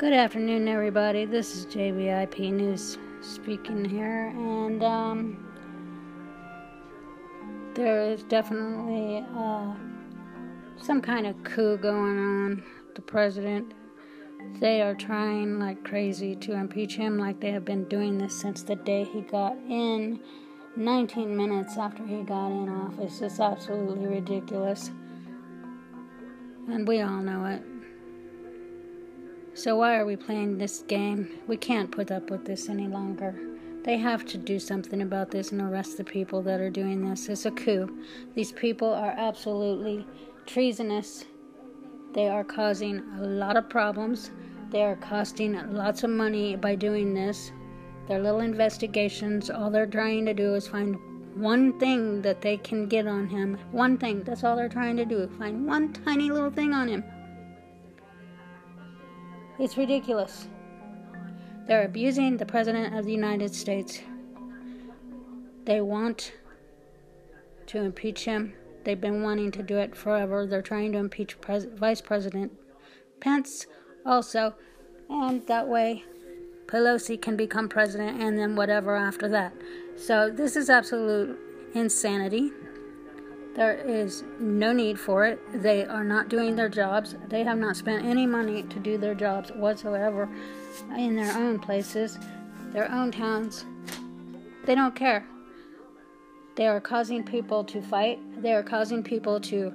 Good afternoon, everybody. This is JVIP News speaking here, and um, there is definitely uh, some kind of coup going on. The president, they are trying like crazy to impeach him, like they have been doing this since the day he got in. 19 minutes after he got in office. It's absolutely ridiculous. And we all know it. So why are we playing this game? We can't put up with this any longer. They have to do something about this and arrest the people that are doing this. It's a coup. These people are absolutely treasonous. They are causing a lot of problems. They are costing lots of money by doing this. Their little investigations, all they're trying to do is find one thing that they can get on him. One thing. That's all they're trying to do. Find one tiny little thing on him. It's ridiculous. They're abusing the President of the United States. They want to impeach him. They've been wanting to do it forever. They're trying to impeach Pres- Vice President Pence also, and that way Pelosi can become president and then whatever after that. So this is absolute insanity. There is no need for it. They are not doing their jobs. They have not spent any money to do their jobs whatsoever in their own places, their own towns. They don't care. They are causing people to fight. They are causing people to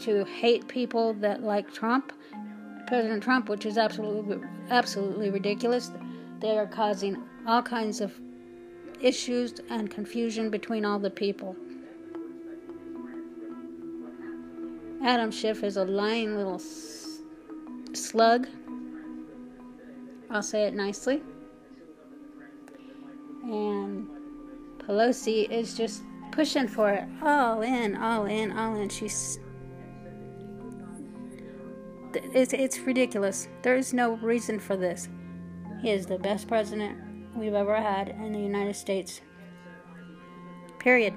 to hate people that like Trump, President Trump, which is absolutely absolutely ridiculous. They are causing all kinds of issues and confusion between all the people. Adam Schiff is a lying little s- slug. I'll say it nicely. And Pelosi is just pushing for it all in, all in, all in. She's it's, it's ridiculous. There is no reason for this. He is the best president we've ever had in the United States. Period.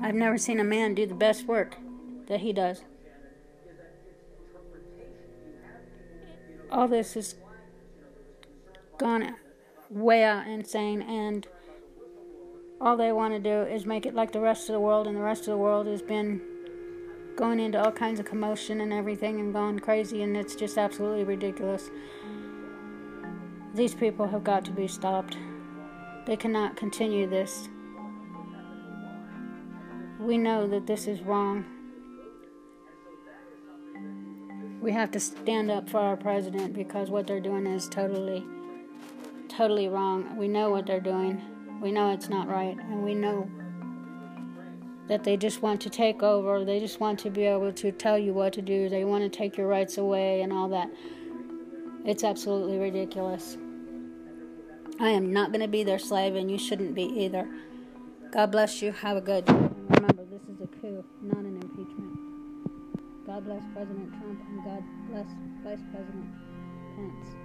I've never seen a man do the best work that he does. All this has gone way out insane, and all they want to do is make it like the rest of the world, and the rest of the world has been going into all kinds of commotion and everything and going crazy, and it's just absolutely ridiculous. These people have got to be stopped. They cannot continue this. We know that this is wrong. We have to stand up for our president because what they're doing is totally, totally wrong. We know what they're doing. We know it's not right, and we know that they just want to take over. They just want to be able to tell you what to do. They want to take your rights away and all that. It's absolutely ridiculous. I am not going to be their slave, and you shouldn't be either. God bless you. Have a good. Remember, this is a coup, not an impeachment. God bless President Trump, and God bless Vice President Pence.